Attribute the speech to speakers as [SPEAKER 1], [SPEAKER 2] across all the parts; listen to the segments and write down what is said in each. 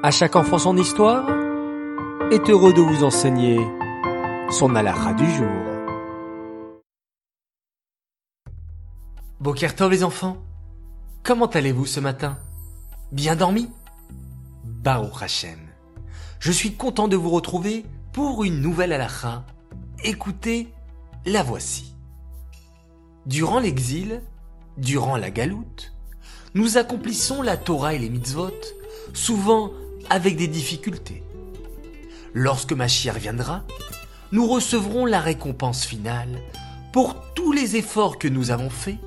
[SPEAKER 1] À chaque enfant son histoire est heureux de vous enseigner son alara du jour.
[SPEAKER 2] Bokertov les enfants, comment allez-vous ce matin? Bien dormi? Baruch Hashem. Je suis content de vous retrouver pour une nouvelle halakha. Écoutez, la voici. Durant l'exil, durant la galoute, nous accomplissons la Torah et les mitzvot, souvent avec des difficultés. Lorsque Mashiach viendra, nous recevrons la récompense finale pour tous les efforts que nous avons faits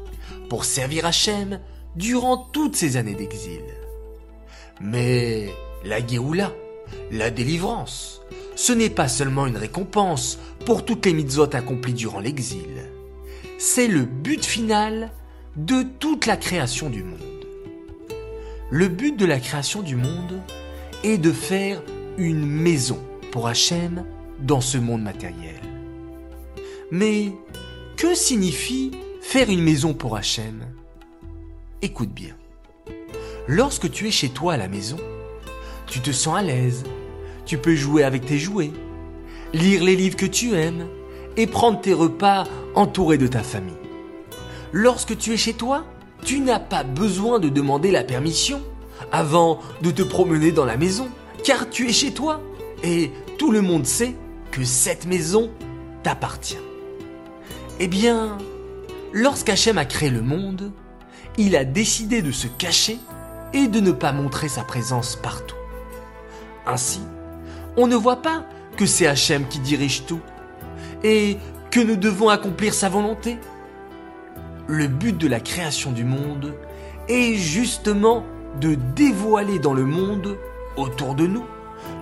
[SPEAKER 2] pour servir Hachem durant toutes ces années d'exil. Mais la Géoula, la délivrance, ce n'est pas seulement une récompense pour toutes les mitzvot accomplies durant l'exil. C'est le but final de toute la création du monde. Le but de la création du monde est de faire une maison pour Hachem dans ce monde matériel. Mais que signifie faire une maison pour Hachem? Écoute bien. Lorsque tu es chez toi à la maison, tu te sens à l'aise, tu peux jouer avec tes jouets, lire les livres que tu aimes et prendre tes repas entouré de ta famille. Lorsque tu es chez toi, tu n'as pas besoin de demander la permission avant de te promener dans la maison, car tu es chez toi et tout le monde sait que cette maison t'appartient. Eh bien, lorsqu'Hachem a créé le monde, il a décidé de se cacher et de ne pas montrer sa présence partout. Ainsi, on ne voit pas que c'est Hachem qui dirige tout et que nous devons accomplir sa volonté. Le but de la création du monde est justement de dévoiler dans le monde autour de nous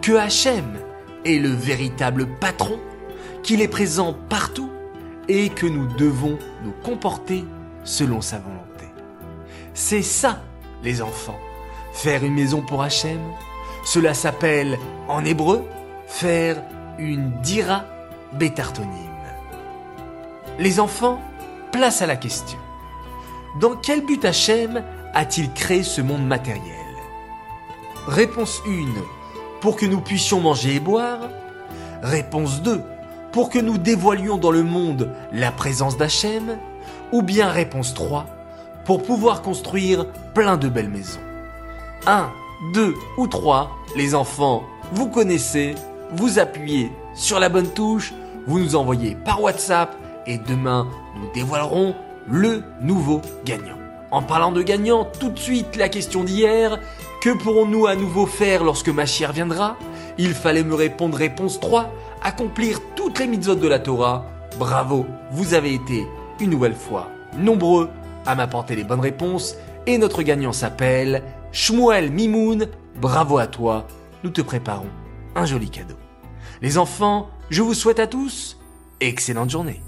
[SPEAKER 2] que Hachem est le véritable patron, qu'il est présent partout et que nous devons nous comporter selon sa volonté. C'est ça, les enfants, faire une maison pour Hachem. Cela s'appelle en hébreu faire une dira bétartonym. Les enfants, place à la question. Dans quel but Hachem a-t-il créé ce monde matériel? Réponse 1. Pour que nous puissions manger et boire. Réponse 2. Pour que nous dévoilions dans le monde la présence d'Hachem. Ou bien réponse 3. Pour pouvoir construire plein de belles maisons. 1, 2 ou 3. Les enfants, vous connaissez. Vous appuyez sur la bonne touche. Vous nous envoyez par WhatsApp. Et demain, nous dévoilerons le nouveau gagnant. En parlant de gagnant, tout de suite la question d'hier. Que pourrons-nous à nouveau faire lorsque ma chère viendra? Il fallait me répondre réponse 3, accomplir toutes les mitzvot de la Torah. Bravo, vous avez été une nouvelle fois nombreux à m'apporter les bonnes réponses et notre gagnant s'appelle Shmuel Mimoun. Bravo à toi, nous te préparons un joli cadeau. Les enfants, je vous souhaite à tous excellente journée.